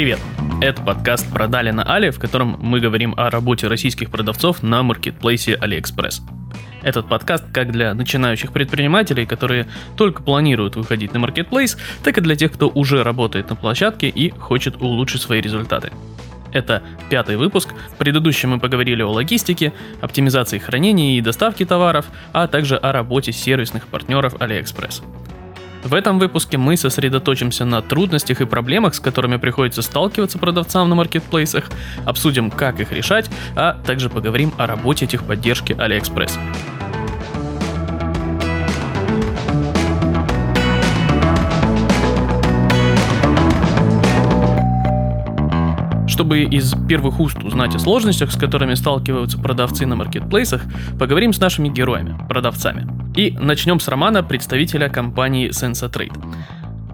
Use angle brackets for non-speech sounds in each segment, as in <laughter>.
Привет! Это подкаст «Продали на Али», в котором мы говорим о работе российских продавцов на маркетплейсе AliExpress. Этот подкаст как для начинающих предпринимателей, которые только планируют выходить на маркетплейс, так и для тех, кто уже работает на площадке и хочет улучшить свои результаты. Это пятый выпуск. В предыдущем мы поговорили о логистике, оптимизации хранения и доставки товаров, а также о работе сервисных партнеров AliExpress. В этом выпуске мы сосредоточимся на трудностях и проблемах, с которыми приходится сталкиваться продавцам на маркетплейсах, обсудим, как их решать, а также поговорим о работе техподдержки AliExpress. Чтобы из первых уст узнать о сложностях, с которыми сталкиваются продавцы на маркетплейсах, поговорим с нашими героями, продавцами. И начнем с Романа, представителя компании SensaTrade.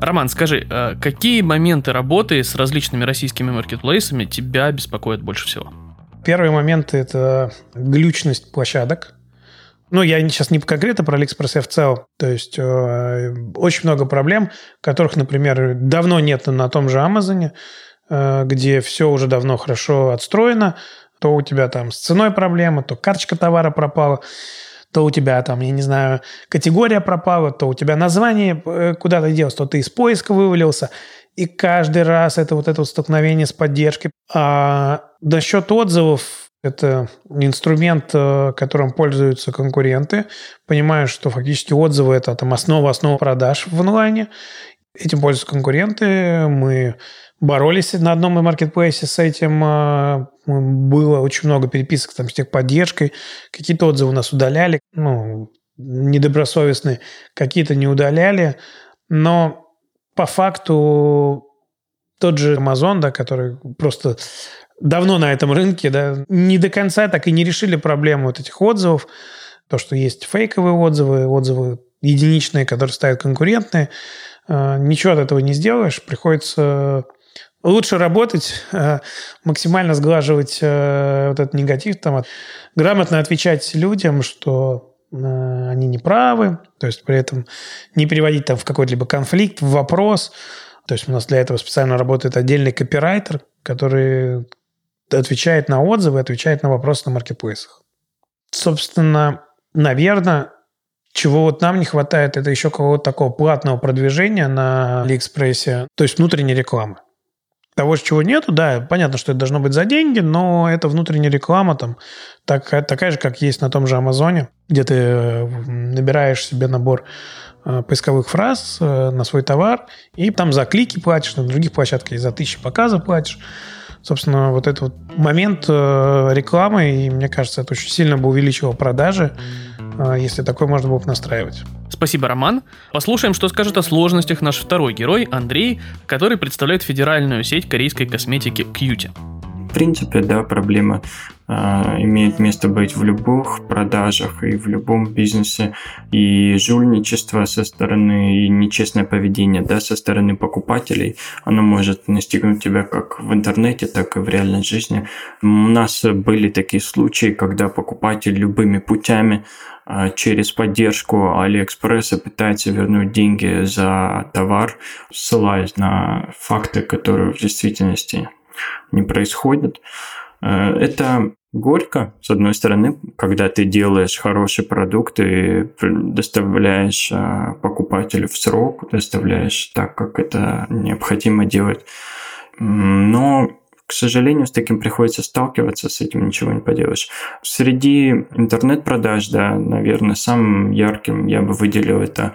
Роман, скажи, а какие моменты работы с различными российскими маркетплейсами тебя беспокоят больше всего? Первый момент – это глючность площадок. Ну, я сейчас не конкретно про AliExpress, а в целом. То есть э, очень много проблем, которых, например, давно нет на том же Амазоне. Э, где все уже давно хорошо отстроено, то у тебя там с ценой проблема, то карточка товара пропала, то у тебя там, я не знаю, категория пропала, то у тебя название э, куда-то делось, то ты из поиска вывалился. И каждый раз это вот это вот столкновение с поддержкой. А насчет отзывов, это инструмент, э, которым пользуются конкуренты. Понимаю, что фактически отзывы – это там основа основа продаж в онлайне. Этим пользуются конкуренты. Мы боролись на одном маркетплейсе с этим. А, было очень много переписок там, с техподдержкой. Какие-то отзывы у нас удаляли, ну, недобросовестные, какие-то не удаляли. Но по факту тот же Amazon, да, который просто давно на этом рынке, да, не до конца так и не решили проблему вот этих отзывов. То, что есть фейковые отзывы, отзывы единичные, которые ставят конкурентные. А, ничего от этого не сделаешь. Приходится лучше работать, э, максимально сглаживать э, вот этот негатив, там, грамотно отвечать людям, что э, они не правы, то есть при этом не переводить там в какой-либо конфликт, в вопрос. То есть у нас для этого специально работает отдельный копирайтер, который отвечает на отзывы, отвечает на вопросы на маркетплейсах. Собственно, наверное, чего вот нам не хватает, это еще какого-то такого платного продвижения на Алиэкспрессе, то есть внутренней рекламы того, чего нету, да, понятно, что это должно быть за деньги, но это внутренняя реклама там так, такая же, как есть на том же Амазоне, где ты э, набираешь себе набор э, поисковых фраз э, на свой товар, и там за клики платишь, на других площадках и за тысячи показов платишь. Собственно, вот этот вот момент рекламы, и мне кажется, это очень сильно бы увеличило продажи, если такой можно было бы настраивать. Спасибо, Роман. Послушаем, что скажет о сложностях наш второй герой, Андрей, который представляет федеральную сеть корейской косметики Кьюти. Принципе, да, проблема э, имеет место быть в любых продажах и в любом бизнесе. И жульничество со стороны и нечестное поведение да, со стороны покупателей, оно может настигнуть тебя как в интернете, так и в реальной жизни. У нас были такие случаи, когда покупатель любыми путями а, через поддержку Алиэкспресса пытается вернуть деньги за товар, ссылаясь на факты, которые в действительности не происходят. Э, это горько, с одной стороны, когда ты делаешь хороший продукт и доставляешь а, покупателю в срок, доставляешь так, как это необходимо делать. Но к сожалению, с таким приходится сталкиваться, с этим ничего не поделаешь. Среди интернет-продаж, да, наверное, самым ярким я бы выделил это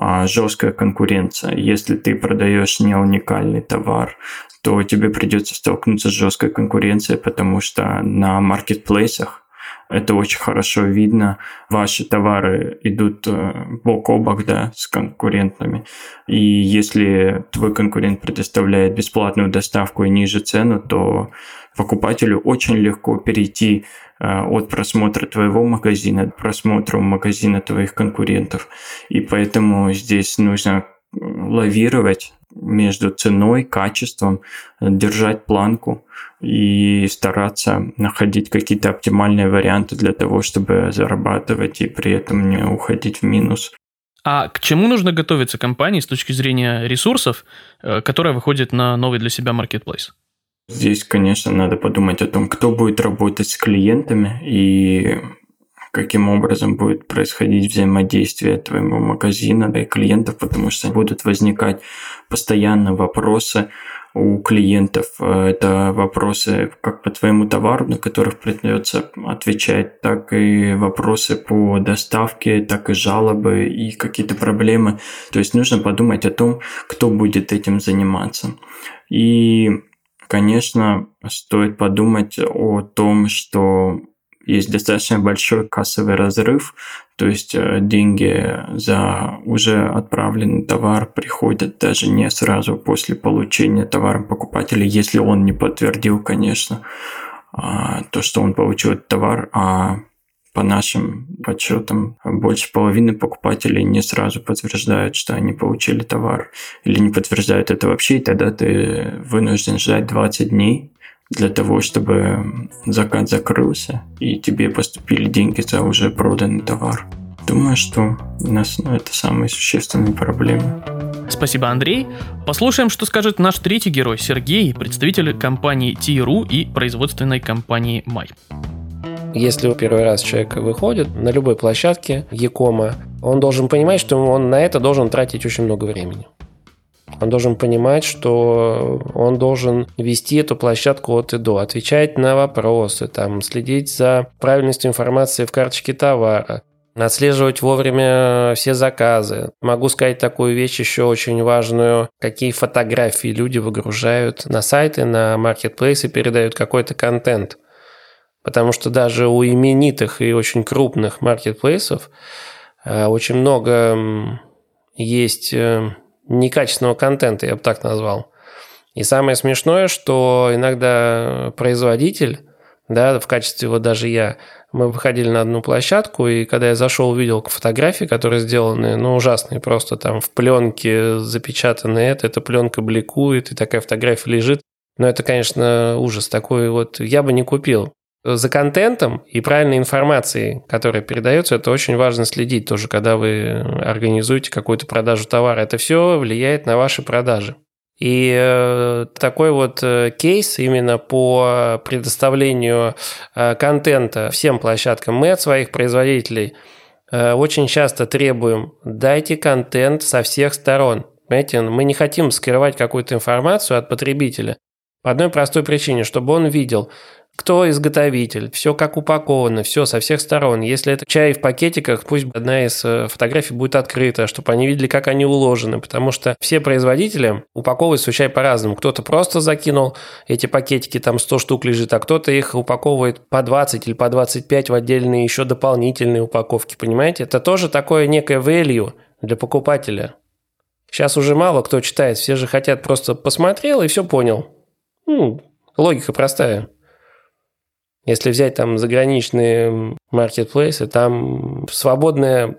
жесткая конкуренция. Если ты продаешь не уникальный товар, то тебе придется столкнуться с жесткой конкуренцией, потому что на маркетплейсах это очень хорошо видно. Ваши товары идут э, бок о бок да, с конкурентами. И если твой конкурент предоставляет бесплатную доставку и ниже цену, то покупателю очень легко перейти э, от просмотра твоего магазина к просмотру магазина твоих конкурентов. И поэтому здесь нужно лавировать между ценой, качеством, держать планку и стараться находить какие-то оптимальные варианты для того, чтобы зарабатывать и при этом не уходить в минус. А к чему нужно готовиться компании с точки зрения ресурсов, э, которая выходит на новый для себя маркетплейс? Здесь, конечно, надо подумать о том, кто будет работать с клиентами и каким образом будет происходить взаимодействие твоего магазина и клиентов, потому что будут возникать постоянно вопросы у клиентов. Это вопросы как по твоему товару, на которых придется отвечать, так и вопросы по доставке, так и жалобы и какие-то проблемы. То есть нужно подумать о том, кто будет этим заниматься. И, конечно, стоит подумать о том, что есть достаточно большой кассовый разрыв, то есть э, деньги за уже отправленный товар приходят даже не сразу после получения товара покупателя, если он не подтвердил, конечно, а, то, что он получил этот товар, а по нашим подсчетам, больше половины покупателей не сразу подтверждают, что они получили товар, или не подтверждают это вообще, и тогда ты вынужден ждать 20 дней, для того, чтобы заказ закрылся и тебе поступили деньги за уже проданный товар. Думаю, что у нас ну, это самые существенные проблемы. Спасибо, Андрей. Послушаем, что скажет наш третий герой Сергей, представитель компании Тиру и производственной компании Май. Если первый раз человек выходит на любой площадке Якома, он должен понимать, что он на это должен тратить очень много времени. Он должен понимать, что он должен вести эту площадку от и до, отвечать на вопросы, там, следить за правильностью информации в карточке товара, отслеживать вовремя все заказы. Могу сказать такую вещь еще очень важную, какие фотографии люди выгружают на сайты, на маркетплейсы, передают какой-то контент. Потому что даже у именитых и очень крупных маркетплейсов э, очень много есть э, некачественного контента, я бы так назвал. И самое смешное, что иногда производитель, да, в качестве вот даже я, мы выходили на одну площадку, и когда я зашел, увидел фотографии, которые сделаны, ну, ужасные, просто там в пленке запечатаны это, эта пленка бликует, и такая фотография лежит. Но это, конечно, ужас такой вот, я бы не купил за контентом и правильной информацией, которая передается, это очень важно следить тоже, когда вы организуете какую-то продажу товара. Это все влияет на ваши продажи. И э, такой вот э, кейс именно по предоставлению э, контента всем площадкам. Мы от своих производителей очень часто требуем, дайте контент со всех сторон. Понимаете, мы не хотим скрывать какую-то информацию от потребителя. По одной простой причине, чтобы он видел, кто изготовитель, все как упаковано, все со всех сторон. Если это чай в пакетиках, пусть одна из э, фотографий будет открыта, чтобы они видели, как они уложены, потому что все производители упаковывают свой чай по-разному. Кто-то просто закинул эти пакетики, там 100 штук лежит, а кто-то их упаковывает по 20 или по 25 в отдельные еще дополнительные упаковки, понимаете? Это тоже такое некое value для покупателя. Сейчас уже мало кто читает, все же хотят просто посмотрел и все понял. Ну, логика простая. Если взять там заграничные маркетплейсы, там свободное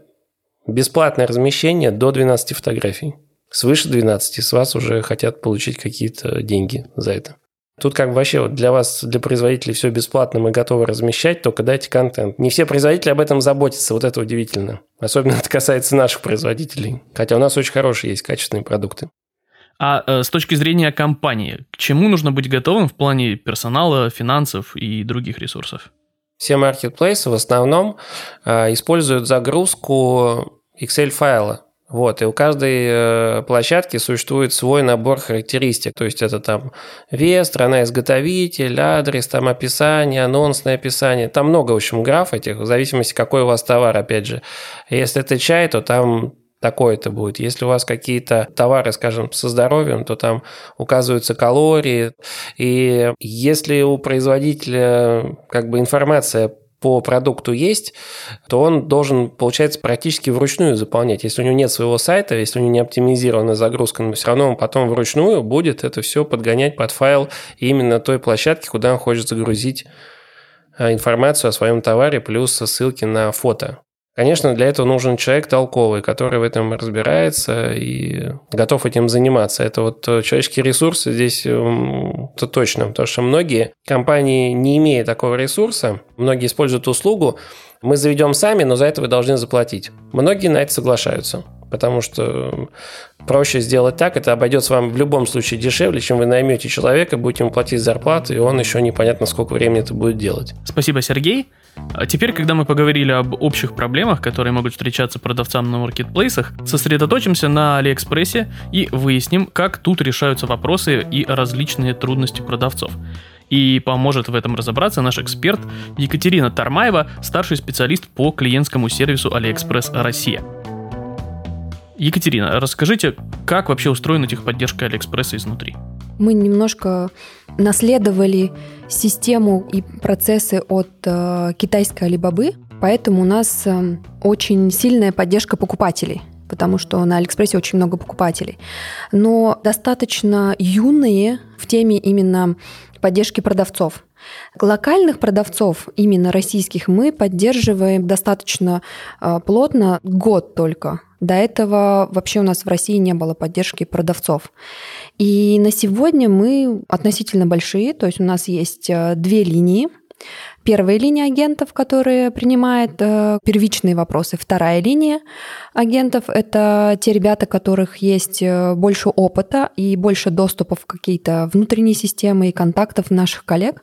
бесплатное размещение до 12 фотографий. Свыше 12 с вас уже хотят получить какие-то деньги за это. Тут как бы вообще вот для вас, для производителей все бесплатно, мы готовы размещать, только дайте контент. Не все производители об этом заботятся, вот это удивительно. Особенно это касается наших производителей. Хотя у нас очень хорошие есть качественные продукты. А э, с точки зрения компании, к чему нужно быть готовым в плане персонала, финансов и других ресурсов? Все маркетплейсы в основном э, используют загрузку Excel-файла. Вот, и у каждой э, площадки существует свой набор характеристик. То есть это там вес, страна изготовитель, адрес, там описание, анонсное описание. Там много, в общем, граф этих, в зависимости, какой у вас товар, опять же. Если это чай, то там такое это будет. Если у вас какие-то товары, скажем, со здоровьем, то там указываются калории. И если у производителя как бы информация по продукту есть, то он должен, получается, практически вручную заполнять. Если у него нет своего сайта, если у него не оптимизирована загрузка, но все равно он потом вручную будет это все подгонять под файл именно той площадки, куда он хочет загрузить а, информацию о своем товаре, плюс ссылки на фото. Конечно, для этого нужен человек толковый, который в этом разбирается и готов этим заниматься. Это вот э, человеческие ресурсы здесь это точно, потому что многие компании, не имея такого ресурса, многие используют услугу, мы заведем сами, но за это вы должны заплатить. Многие на это соглашаются. Потому что проще сделать так, это обойдется вам в любом случае дешевле, чем вы наймете человека, будете ему платить зарплату, и он еще непонятно сколько времени это будет делать. Спасибо, Сергей. А теперь, когда мы поговорили об общих проблемах, которые могут встречаться продавцам на маркетплейсах, сосредоточимся на Алиэкспрессе и выясним, как тут решаются вопросы и различные трудности продавцов. И поможет в этом разобраться наш эксперт Екатерина Тармаева, старший специалист по клиентскому сервису Алиэкспресс Россия. Екатерина, расскажите, как вообще устроена техподдержка Алиэкспресса изнутри? Мы немножко наследовали систему и процессы от э, китайской Алибабы, поэтому у нас э, очень сильная поддержка покупателей потому что на Алиэкспрессе очень много покупателей. Но достаточно юные в теме именно поддержки продавцов. Локальных продавцов, именно российских, мы поддерживаем достаточно э, плотно год только. До этого вообще у нас в России не было поддержки продавцов. И на сегодня мы относительно большие, то есть у нас есть э, две линии. Первая линия агентов, которые принимают э, первичные вопросы. Вторая линия агентов – это те ребята, у которых есть э, больше опыта и больше доступов в какие-то внутренние системы и контактов наших коллег,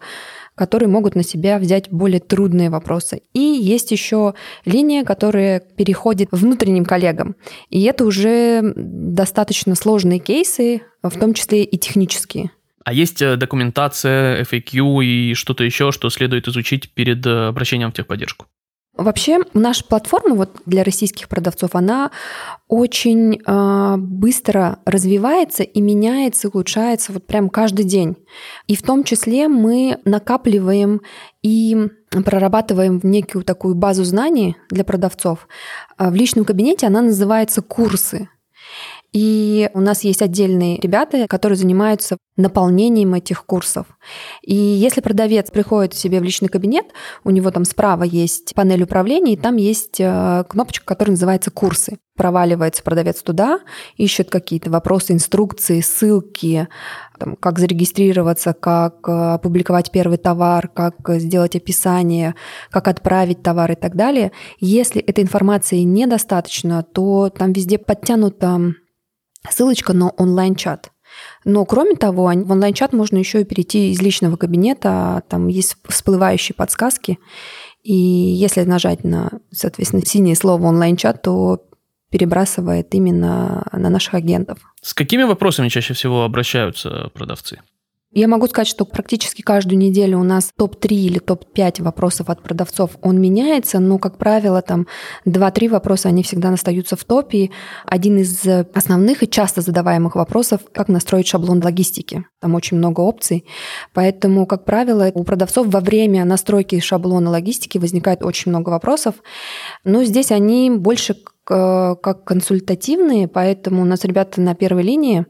которые могут на себя взять более трудные вопросы. И есть еще линия, которая переходит внутренним коллегам. И это уже достаточно сложные кейсы, в том числе и технические. А есть э, документация, FAQ и что-то еще, что следует изучить перед э, обращением в техподдержку? Вообще, наша платформа вот для российских продавцов, она очень э, быстро развивается и меняется, улучшается вот прям каждый день. И в том числе мы накапливаем и прорабатываем некую такую базу знаний для продавцов. А в личном кабинете она называется курсы. И у нас есть отдельные ребята, которые занимаются наполнением этих курсов. И если продавец приходит к себе в личный кабинет, у него там справа есть панель управления, и там есть э, кнопочка, которая называется «Курсы». Проваливается продавец туда, ищет какие-то вопросы, инструкции, ссылки, там, как зарегистрироваться, как э, опубликовать первый товар, как сделать описание, как отправить товар и так далее. Если этой информации недостаточно, то там везде подтянуто ссылочка на онлайн-чат. Но кроме того, в онлайн-чат можно еще и перейти из личного кабинета, там есть всплывающие подсказки, и если нажать на, соответственно, синее слово онлайн-чат, то перебрасывает именно на наших агентов. С какими вопросами чаще всего обращаются продавцы? Я могу сказать, что практически каждую неделю у нас топ-3 или топ-5 вопросов от продавцов, он меняется, но, как правило, там 2-3 вопроса, они всегда остаются в топе. Один из основных и часто задаваемых вопросов, как настроить шаблон логистики. Там очень много опций. Поэтому, как правило, у продавцов во время настройки шаблона логистики возникает очень много вопросов. Но здесь они больше как консультативные, поэтому у нас ребята на первой линии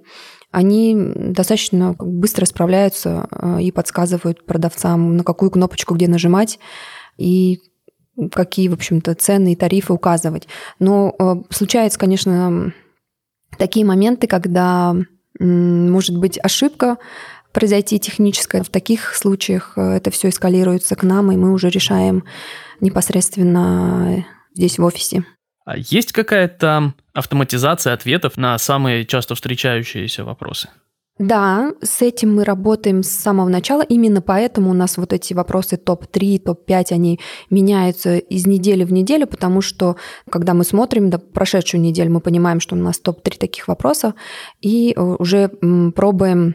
они достаточно быстро справляются э, и подсказывают продавцам, на какую кнопочку где нажимать и какие, в общем-то, цены и тарифы указывать. Но э, случаются, конечно, такие моменты, когда может быть ошибка произойти техническая. В таких случаях э, это все эскалируется к нам, и мы уже решаем непосредственно здесь в офисе. А есть какая-то автоматизация ответов на самые часто встречающиеся вопросы? Да, с этим мы работаем с самого начала. Именно поэтому у нас вот эти вопросы топ-3, топ-5, они меняются из недели в неделю, потому что когда мы смотрим да, прошедшую неделю, мы понимаем, что у нас топ-3 таких вопросов, и э, уже пробуем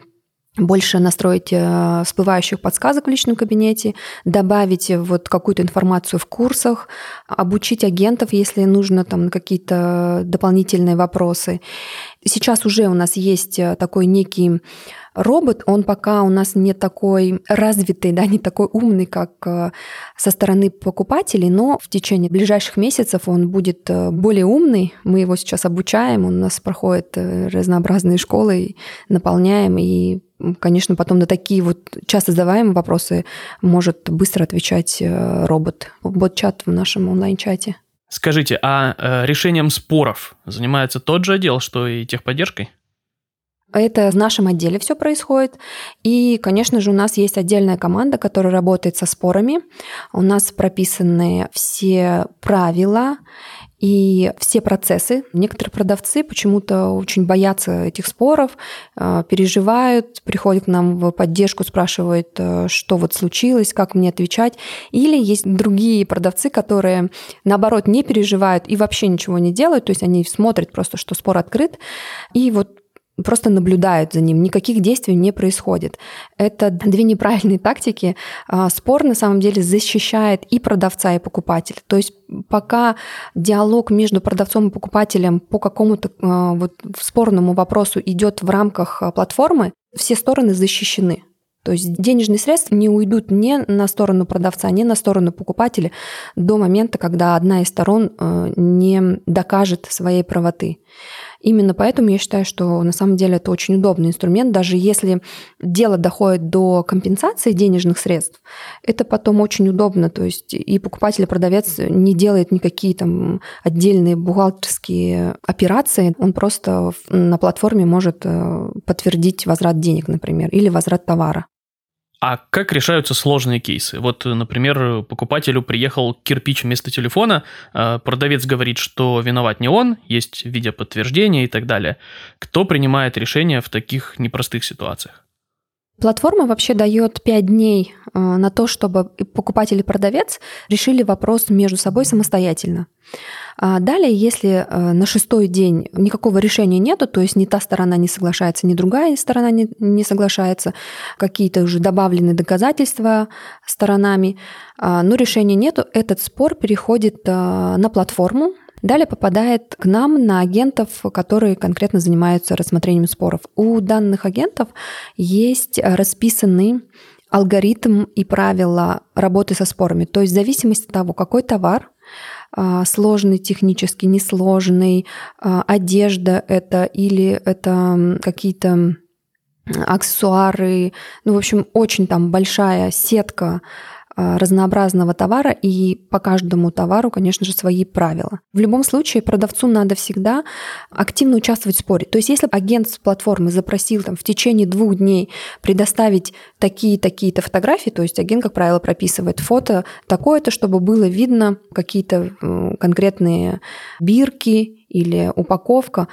больше настроить э, всплывающих подсказок в личном кабинете, добавить вот какую-то информацию в курсах, обучить агентов, если нужно там какие-то дополнительные вопросы. Сейчас уже у нас есть э, такой некий робот, он пока у нас не такой развитый, да, не такой умный, как э, со стороны покупателей, но в течение ближайших месяцев он будет более умный. Мы его сейчас обучаем, он у нас проходит разнообразные школы, наполняем и конечно, потом на такие вот часто задаваемые вопросы может быстро отвечать э, робот, бот-чат в нашем онлайн-чате. Скажите, а э, решением споров занимается тот же отдел, что и техподдержкой? Это в нашем отделе все происходит. И, конечно же, у нас есть отдельная команда, которая работает со спорами. У нас прописаны все правила и все процессы. Некоторые продавцы почему-то очень боятся этих споров, э, переживают, приходят к нам в поддержку, спрашивают, э, что вот случилось, как мне отвечать. Или есть другие продавцы, которые, наоборот, не переживают и вообще ничего не делают, то есть они смотрят просто, что спор открыт, и вот просто наблюдают за ним, никаких действий не происходит. Это две неправильные тактики. А, спор на самом деле защищает и продавца, и покупателя. То есть пока диалог между продавцом и покупателем по какому-то а, вот спорному вопросу идет в рамках а, платформы, все стороны защищены. То есть денежные средства не уйдут ни на сторону продавца, ни на сторону покупателя до момента, когда одна из сторон не докажет своей правоты. Именно поэтому я считаю, что на самом деле это очень удобный инструмент, даже если дело доходит до компенсации денежных средств, это потом очень удобно, то есть и покупатель, и продавец не делает никакие там отдельные бухгалтерские операции, он просто на платформе может э, подтвердить возврат денег, например, или возврат товара. А как решаются сложные кейсы? Вот, например, покупателю приехал кирпич вместо телефона, а продавец говорит, что виноват не он, есть видеоподтверждение и так далее. Кто принимает решение в таких непростых ситуациях? Платформа вообще дает 5 дней э, на то, чтобы покупатель и продавец решили вопрос между собой самостоятельно. А далее, если э, на шестой день никакого решения нету, то есть ни та сторона не соглашается, ни другая сторона не, не соглашается, какие-то уже добавлены доказательства сторонами, а, но решения нету, этот спор переходит э, на платформу, Далее попадает к нам на агентов, которые конкретно занимаются рассмотрением споров. У данных агентов есть расписанный алгоритм и правила работы со спорами. То есть в зависимости от того, какой товар, а, сложный технически, несложный, а, одежда это или это какие-то аксессуары, ну, в общем, очень там большая сетка разнообразного товара, и по каждому товару, конечно же, свои правила. В любом случае, продавцу надо всегда активно участвовать в споре. То есть, если агент с платформы запросил там, в течение двух дней предоставить такие-такие-то фотографии, то есть агент, как правило, прописывает фото такое-то, чтобы было видно какие-то конкретные бирки или упаковка,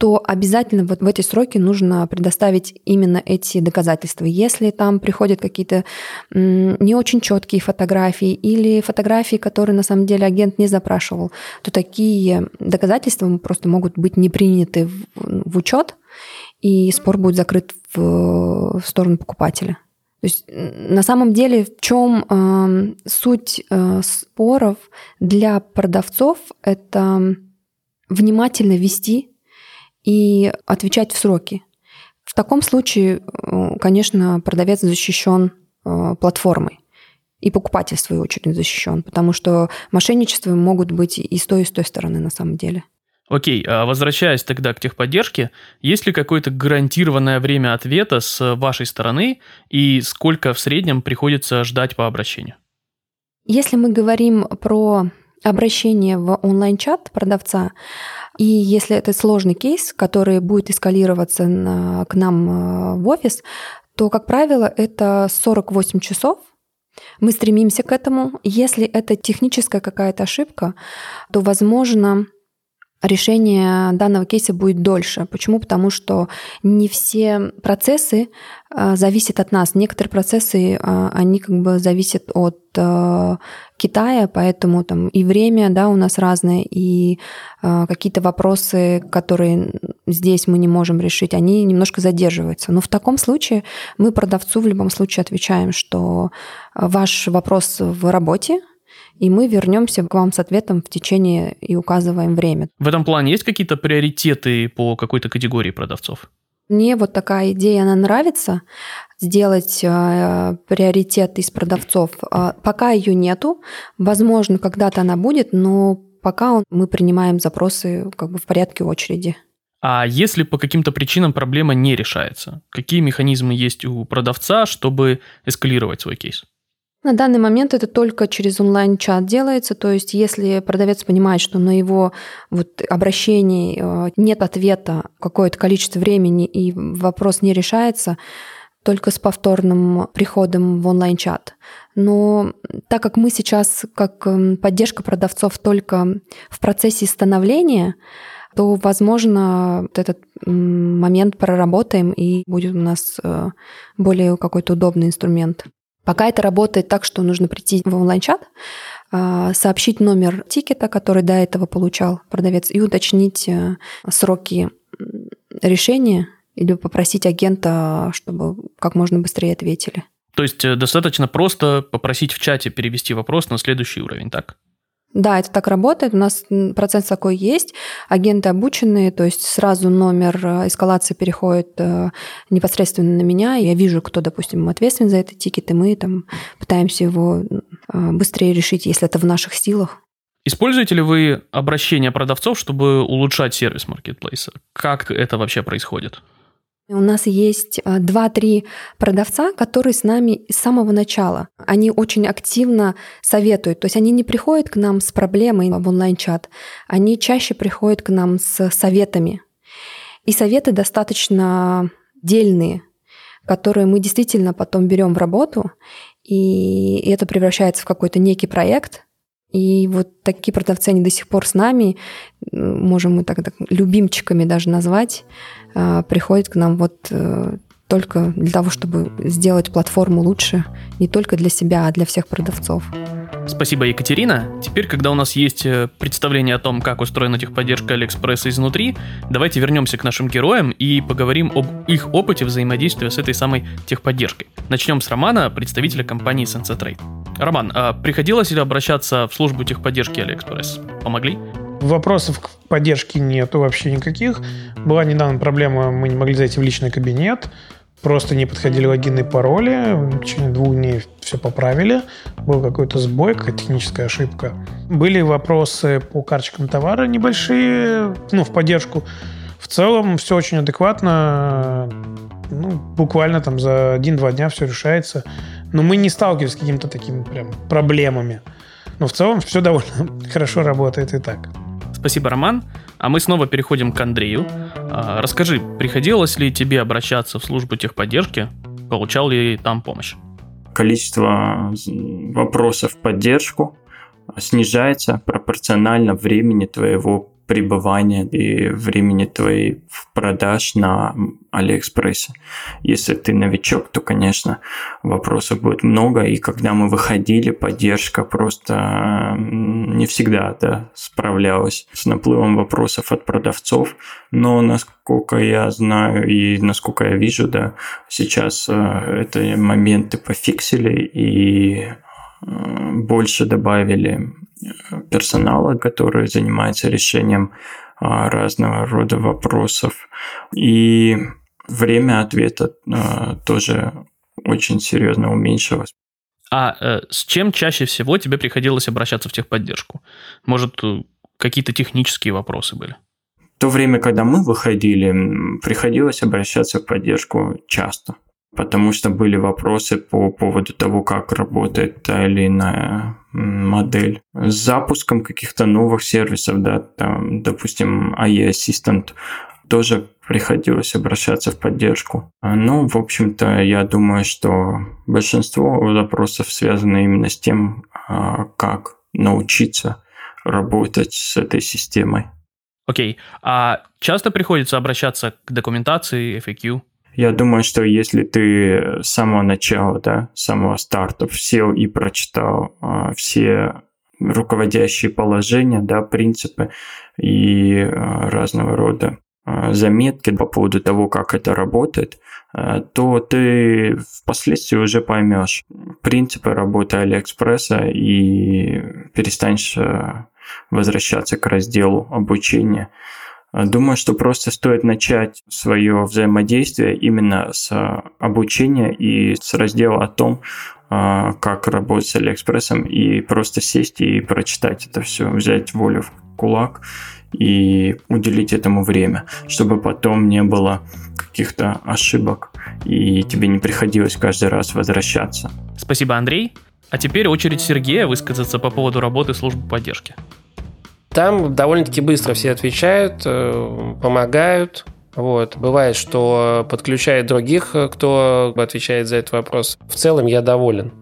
то обязательно вот в эти сроки нужно предоставить именно эти доказательства. Если там приходят какие-то не очень четкие фотографии или фотографии, которые на самом деле агент не запрашивал, то такие доказательства просто могут быть не приняты в, в учет, и спор будет закрыт в, в сторону покупателя. То есть на самом деле в чем э, суть э, споров для продавцов это внимательно вести и отвечать в сроки. В таком случае, э, конечно, продавец защищен э, платформой. И покупатель, в свою очередь, защищен, потому что мошенничества могут быть и с той, и с той стороны на самом деле. Окей, а возвращаясь тогда к техподдержке, есть ли какое-то гарантированное время ответа с вашей стороны и сколько в среднем приходится ждать по обращению? Если мы говорим про обращение в онлайн-чат продавца, и если это сложный кейс, который будет эскалироваться на, к нам э, в офис, то, как правило, это 48 часов. Мы стремимся к этому. Если это техническая какая-то ошибка, то, возможно, решение данного кейса будет дольше. Почему? Потому что не все процессы э, зависят от нас. Некоторые процессы, э, они как бы зависят от э, Китая, поэтому там и время, да, у нас разное, и какие-то вопросы, которые здесь мы не можем решить, они немножко задерживаются. Но в таком случае мы продавцу в любом случае отвечаем, что ваш вопрос в работе, и мы вернемся к вам с ответом в течение и указываем время. В этом плане есть какие-то приоритеты по какой-то категории продавцов? Мне вот такая идея, она нравится, сделать э, приоритет из продавцов. Э, пока ее нету, возможно, когда-то она будет, но пока мы принимаем запросы как бы в порядке очереди. А если по каким-то причинам проблема не решается, какие механизмы есть у продавца, чтобы эскалировать свой кейс? На данный момент это только через онлайн-чат делается, то есть если продавец понимает, что на его вот обращении э, нет ответа какое-то количество времени и вопрос не решается, только с повторным приходом в онлайн-чат. Но так как мы сейчас, как эм, поддержка продавцов, только в процессе становления, то, возможно, вот этот момент проработаем, и будет у нас э, более какой-то удобный инструмент. Пока это работает так, что нужно прийти в онлайн-чат, а, сообщить номер тикета, который до этого получал продавец, и уточнить э, сроки решения или попросить агента, чтобы как можно быстрее ответили. То есть э, достаточно просто попросить в чате перевести вопрос на следующий уровень, так? Да, это так работает. У нас процент такой есть. Агенты обученные, то есть сразу номер э, эскалации переходит э, непосредственно на меня. Я вижу, кто, допустим, ответственен за этот тикет, и мы там пытаемся его быстрее решить, если это в наших силах. Используете ли вы обращение продавцов, чтобы улучшать сервис маркетплейса? Как это вообще происходит? У нас есть 2-3 продавца, которые с нами с самого начала. Они очень активно советуют. То есть они не приходят к нам с проблемой в онлайн-чат, они чаще приходят к нам с советами. И советы достаточно дельные, которые мы действительно потом берем в работу, и это превращается в какой-то некий проект, и вот такие продавцы, они до сих пор с нами, можем мы так, так любимчиками даже назвать, а, приходят к нам вот э, только для того, чтобы сделать платформу лучше не только для себя, а для всех продавцов. Спасибо, Екатерина. Теперь, когда у нас есть э, представление о том, как устроена техподдержка Алиэкспресса изнутри, давайте вернемся к нашим героям и поговорим об их опыте взаимодействия с этой самой техподдержкой. Начнем с Романа, представителя компании SensaTrade. Роман, а приходилось ли обращаться в службу техподдержки Алиэкспресс? Помогли? Вопросов к поддержке нету вообще никаких. Была недавно проблема, мы не могли зайти в личный кабинет, просто не подходили логины и пароли. В течение двух дней все поправили. Был какой-то сбой, какая-то техническая ошибка. Были вопросы по карточкам товара небольшие, ну, в поддержку. В целом все очень адекватно. Ну, буквально там за один-два дня все решается. Но мы не сталкивались с какими-то такими прям проблемами. Но в целом все довольно <laughs> хорошо работает и так. Спасибо, Роман. А мы снова переходим к Андрею. А, расскажи, приходилось ли тебе обращаться в службу техподдержки? Получал ли там помощь? Количество вопросов в поддержку снижается пропорционально времени твоего пребывания и времени твоей продаж на Алиэкспрессе. Если ты новичок, то, конечно, вопросов будет много, и когда мы выходили, поддержка просто не всегда да, справлялась с наплывом вопросов от продавцов, но насколько я знаю и насколько я вижу, да, сейчас э, это моменты пофиксили, и Э, больше добавили персонала, который занимается решением а, разного рода вопросов. И время ответа э, тоже очень серьезно уменьшилось. А э, с чем чаще всего тебе приходилось обращаться в техподдержку? Может, какие-то технические вопросы были? В то время, когда мы выходили, приходилось обращаться в поддержку часто потому что были вопросы по поводу того, как работает та или иная модель. С запуском каких-то новых сервисов, да, там, допустим, AI Assistant тоже приходилось обращаться в поддержку. Ну, в общем-то, я думаю, что большинство запросов связано именно с тем, а, как научиться работать с этой системой. Окей. Okay. А часто приходится обращаться к документации, FAQ? Я думаю, что если ты с самого начала, да, с самого старта сел и прочитал э, все руководящие положения, да, принципы и э, разного рода э, заметки по поводу того, как это работает, э, то ты впоследствии уже поймешь принципы работы Алиэкспресса и перестанешь возвращаться к разделу обучения думаю, что просто стоит начать свое взаимодействие именно с а, обучения и с раздела о том, а, как работать с Алиэкспрессом, и просто сесть и прочитать это все, взять волю в кулак и уделить этому время, чтобы потом не было каких-то ошибок и тебе не приходилось каждый раз возвращаться. Спасибо, Андрей. А теперь очередь Сергея высказаться по поводу работы службы поддержки. Там довольно-таки быстро все отвечают, э, помогают. Вот. Бывает, что подключает других, кто отвечает за этот вопрос. В целом я доволен.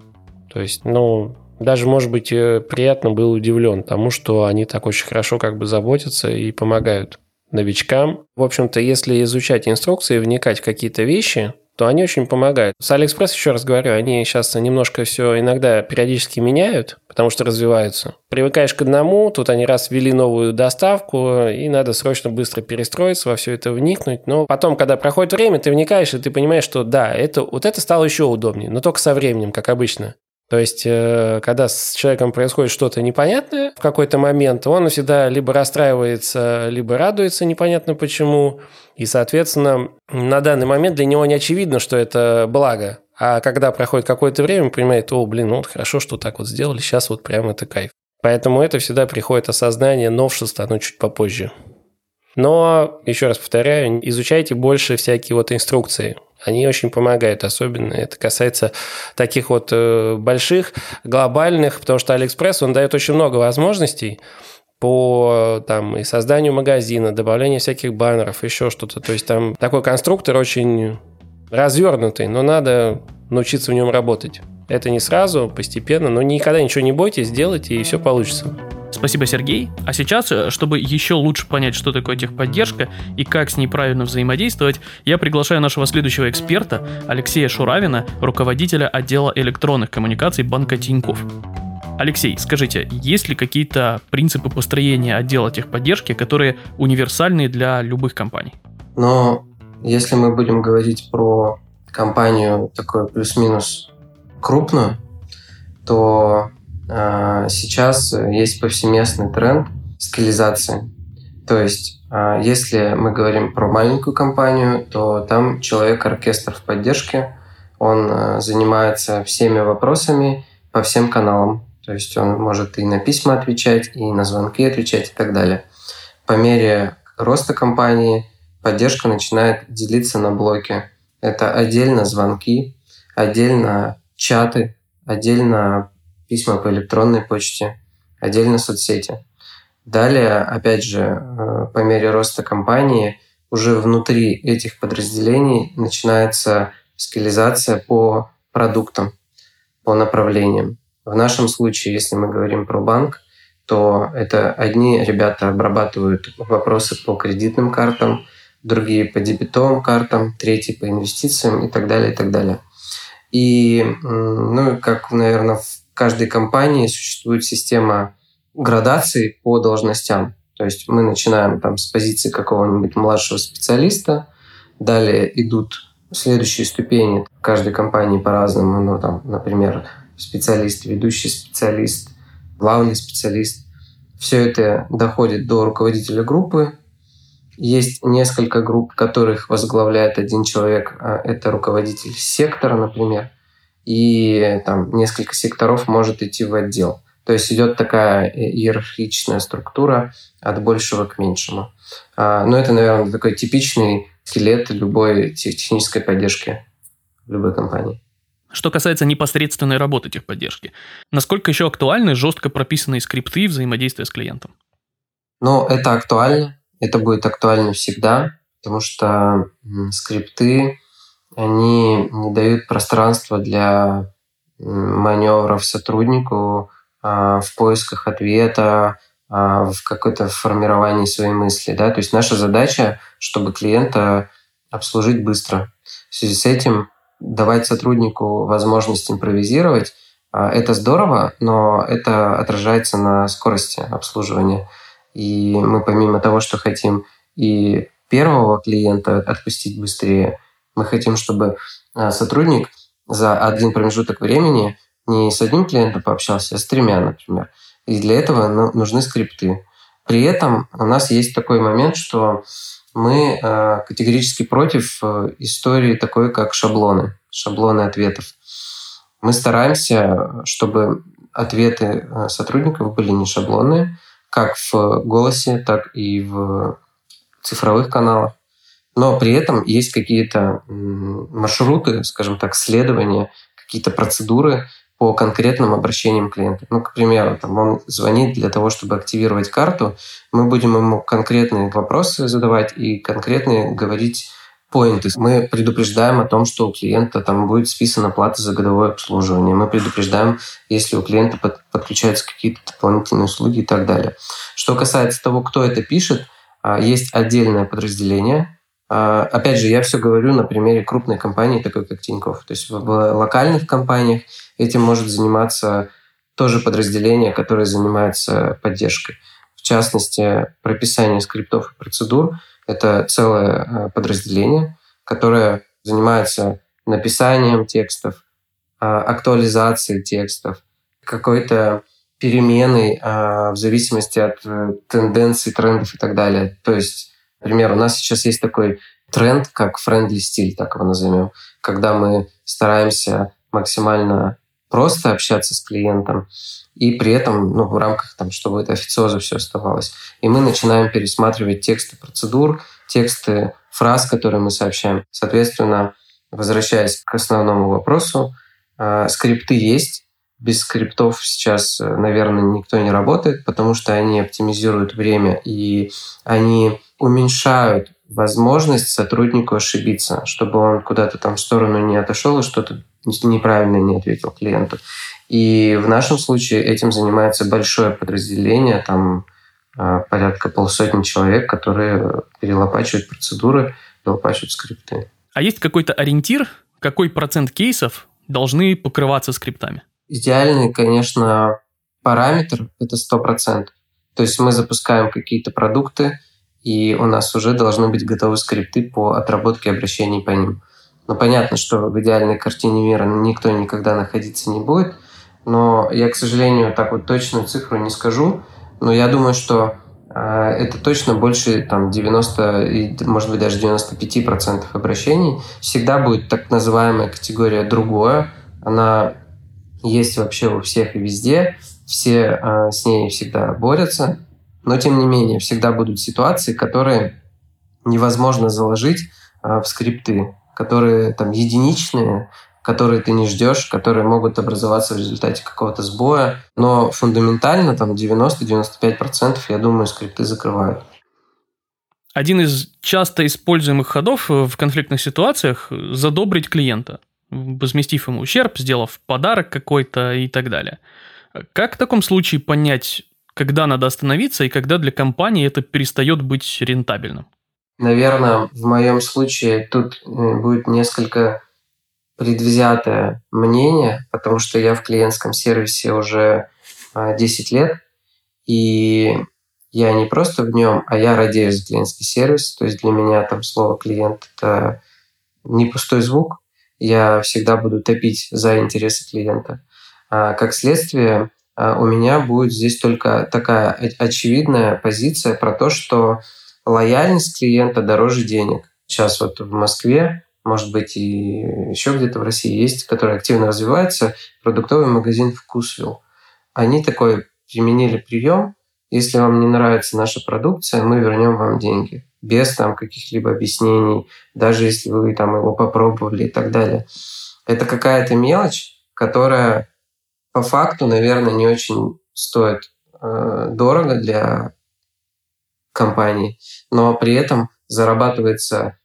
То есть, ну, даже, может быть, э, приятно был удивлен тому, что они так очень хорошо как бы заботятся и помогают новичкам. В общем-то, если изучать инструкции, вникать в какие-то вещи, то они очень помогают. С Алиэкспресс, еще раз говорю, они сейчас немножко все иногда периодически меняют, потому что развиваются. Привыкаешь к одному, тут они раз ввели новую доставку, и надо срочно быстро перестроиться, во все это вникнуть. Но потом, когда проходит время, ты вникаешь, и ты понимаешь, что да, это, вот это стало еще удобнее, но только со временем, как обычно. То есть, э, когда с человеком происходит что-то непонятное в какой-то момент, он всегда либо расстраивается, либо радуется непонятно почему. И, соответственно, на данный момент для него не очевидно, что это благо. А когда проходит какое-то время, он понимает, о, блин, ну вот хорошо, что так вот сделали, сейчас вот прям это кайф. Поэтому это всегда приходит осознание новшества, оно чуть попозже. Но, еще раз повторяю, изучайте больше всякие вот инструкции. Они очень помогают, особенно это касается таких вот э, больших, глобальных, потому что Алиэкспресс, он дает очень много возможностей по там, и созданию магазина, добавлению всяких баннеров, еще что-то. То есть там такой конструктор очень развернутый, но надо научиться в нем работать. Это не сразу, постепенно, но никогда ничего не бойтесь, делайте, и все получится. Спасибо, Сергей. А сейчас, э, чтобы еще лучше понять, что такое техподдержка и как с ней правильно взаимодействовать, я приглашаю нашего следующего эксперта, Алексея Шуравина, руководителя отдела электронных коммуникаций банка Тинькофф. Алексей, скажите, есть ли какие-то принципы построения отдела техподдержки, которые универсальны для любых компаний? Но если мы будем говорить про компанию такой плюс-минус крупную, то сейчас есть повсеместный тренд скализации. То есть, а, если мы говорим про маленькую компанию, то там человек-оркестр в поддержке, он а, занимается всеми вопросами по всем каналам. То есть он может и на письма отвечать, и на звонки отвечать и так далее. По мере роста компании поддержка начинает делиться на блоки. Это отдельно звонки, отдельно чаты, отдельно письма по электронной почте, отдельно соцсети. Далее, опять же, э, по мере роста компании, уже внутри этих подразделений начинается скализация по продуктам, по направлениям. В нашем случае, если мы говорим про банк, то это одни ребята обрабатывают вопросы по кредитным картам, другие по дебетовым картам, третьи по инвестициям и так далее, и так далее. И, ну, как, наверное, в каждой компании существует система градаций по должностям. То есть мы начинаем там с позиции какого-нибудь младшего специалиста, далее идут следующие ступени. Каждой компании по-разному. Ну, там, например, специалист, ведущий специалист, главный специалист. Все это доходит до руководителя группы. Есть несколько групп, которых возглавляет один человек. А это руководитель сектора, например и там несколько секторов может идти в отдел. То есть идет такая иерархичная структура от большего к меньшему. А, но это, наверное, такой типичный скелет любой технической поддержки любой компании. Что касается непосредственной работы техподдержки, насколько еще актуальны жестко прописанные скрипты взаимодействия с клиентом? Ну, это актуально, это будет актуально всегда, потому что скрипты они не дают пространства для маневров сотруднику а, в поисках ответа, а, в какое-то формировании своей мысли. Да? То есть наша задача, чтобы клиента обслужить быстро. В связи с этим давать сотруднику возможность импровизировать, а, это здорово, но это отражается на скорости обслуживания. И мы помимо того, что хотим и первого клиента отпустить быстрее, мы хотим, чтобы а, сотрудник за один промежуток времени не с одним клиентом пообщался, а с тремя, например. И для этого ну, нужны скрипты. При этом у нас есть такой момент, что мы а, категорически против э, истории такой, как шаблоны, шаблоны ответов. Мы стараемся, чтобы ответы э, сотрудников были не шаблонные, как в голосе, так и в цифровых каналах но при этом есть какие-то маршруты, скажем так, следования, какие-то процедуры, по конкретным обращениям клиента. Ну, к примеру, там он звонит для того, чтобы активировать карту, мы будем ему конкретные вопросы задавать и конкретные говорить поинты. Мы предупреждаем о том, что у клиента там будет списана плата за годовое обслуживание. Мы предупреждаем, если у клиента под, подключаются какие-то дополнительные услуги и так далее. Что касается того, кто это пишет, а, есть отдельное подразделение. А, опять же, я все говорю на примере крупной компании, такой как Тинькофф. То есть в локальных компаниях этим может заниматься тоже подразделение, которое занимается поддержкой. В частности, прописание скриптов и процедур – это целое э, подразделение, которое занимается написанием текстов, а, актуализацией текстов, какой-то переменой а, в зависимости от э, тенденций, трендов и так далее. То есть, например, у нас сейчас есть такой тренд, как friendly стиль, так его назовем, когда мы стараемся максимально просто общаться с клиентом, и при этом ну, в рамках, там, чтобы это официоза все оставалось. И мы начинаем пересматривать тексты процедур, тексты фраз, которые мы сообщаем. Соответственно, возвращаясь к основному вопросу, э, скрипты есть. Без скриптов сейчас, э, наверное, никто не работает, потому что они оптимизируют время и они уменьшают возможность сотруднику ошибиться, чтобы он куда-то там в сторону не отошел и что-то неправильно не ответил клиенту. И в нашем случае этим занимается большое подразделение, там а, порядка полсотни человек, которые перелопачивают процедуры, перелопачивают скрипты. А есть какой-то ориентир, какой процент кейсов должны покрываться скриптами? Идеальный, конечно, параметр – это 100%. То есть мы запускаем какие-то продукты, и у нас уже должны быть готовы скрипты по отработке обращений по ним. Ну, понятно, что в идеальной картине мира никто никогда находиться не будет, но я, к сожалению, так вот точную цифру не скажу, но я думаю, что э, это точно больше там 90, может быть, даже 95% обращений. Всегда будет так называемая категория «другое». Она есть вообще у всех и везде. Все э, с ней всегда борются. Но, тем не менее, всегда будут ситуации, которые невозможно заложить э, в скрипты которые там единичные, которые ты не ждешь, которые могут образоваться в результате какого-то сбоя. Но фундаментально там 90-95% я думаю, скрипты закрывают. Один из часто используемых ходов в конфликтных ситуациях – задобрить клиента, возместив ему ущерб, сделав подарок какой-то и так далее. Как в таком случае понять, когда надо остановиться и когда для компании это перестает быть рентабельным? Наверное, в моем случае тут э, будет несколько предвзятое мнение, потому что я в клиентском сервисе уже 10 а, лет, и я не просто в нем, а я радею за клиентский сервис. То есть для меня там слово клиент это не пустой звук. Я всегда буду топить за интересы клиента. А как следствие, у меня будет здесь только такая очевидная позиция про то, что лояльность клиента дороже денег. Сейчас вот в Москве, может быть, и еще где-то в России есть, который активно развивается, продуктовый магазин «Вкусвилл». Они такой применили прием, если вам не нравится наша продукция, мы вернем вам деньги без там каких-либо объяснений, даже если вы там его попробовали и так далее. Это какая-то мелочь, которая по факту, наверное, не очень стоит э, дорого для компании, но при этом зарабатывается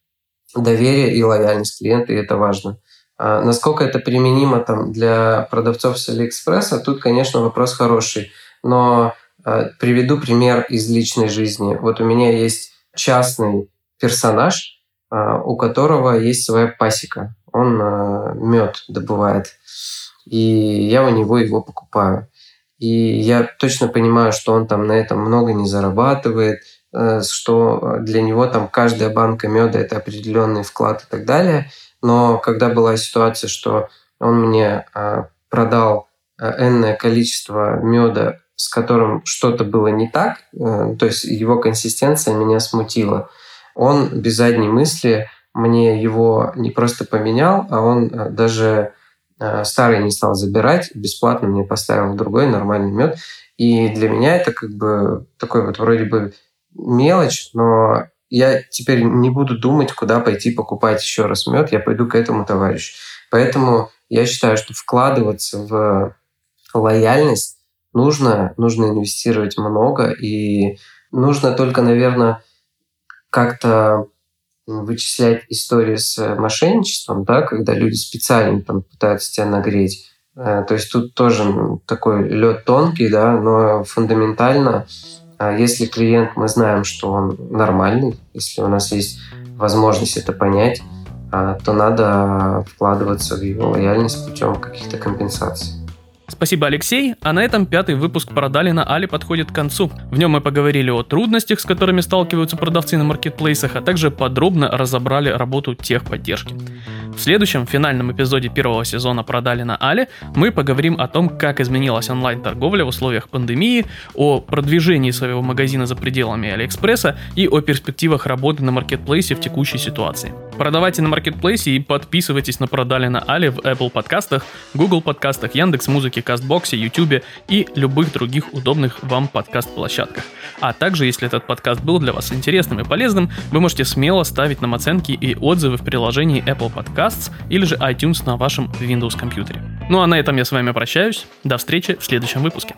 доверие и лояльность клиента, и это важно. А насколько это применимо там, для продавцов с Алиэкспресса, тут, конечно, вопрос хороший. Но а, приведу пример из личной жизни. Вот у меня есть частный персонаж, а, у которого есть своя пасека. Он а, мед добывает. И я у него его покупаю. И я точно понимаю, что он там на этом много не зарабатывает, Э, что для него там каждая банка меда – это определенный вклад и так далее. Но когда была ситуация, что он мне а, продал э, энное количество меда, с которым что-то было не так, э, то есть его консистенция меня смутила, он без задней мысли мне его не просто поменял, а он даже старый не стал забирать, бесплатно мне поставил другой нормальный мед. И для меня это как бы такой вот вроде бы мелочь, но я теперь не буду думать, куда пойти покупать еще раз мед, я пойду к этому товарищу. Поэтому я считаю, что вкладываться в лояльность нужно, нужно инвестировать много, и нужно только, наверное, как-то вычислять истории с мошенничеством, да, когда люди специально там пытаются тебя нагреть. Э, то есть тут тоже такой лед тонкий, да, но фундаментально, а если клиент, мы знаем, что он нормальный, если у нас есть возможность это понять, а, то надо вкладываться в его лояльность путем каких-то компенсаций. Спасибо, Алексей. А на этом пятый выпуск «Продали на Али» подходит к концу. В нем мы поговорили о трудностях, с которыми сталкиваются продавцы на маркетплейсах, а также подробно разобрали работу техподдержки. В следующем, финальном эпизоде первого сезона «Продали на Али» мы поговорим о том, как изменилась онлайн-торговля в условиях пандемии, о продвижении своего магазина за пределами Алиэкспресса и о перспективах работы на маркетплейсе в текущей ситуации. Продавайте на маркетплейсе и подписывайтесь на «Продали на Али» в Apple подкастах, Google подкастах, Яндекс Музыке, Кастбоксе, YouTube и любых других удобных вам подкаст-площадках. А также, если этот подкаст был для вас интересным и полезным, вы можете смело ставить нам оценки и отзывы в приложении Apple Podcasts или же iTunes на вашем Windows компьютере. Ну а на этом я с вами прощаюсь. До встречи в следующем выпуске.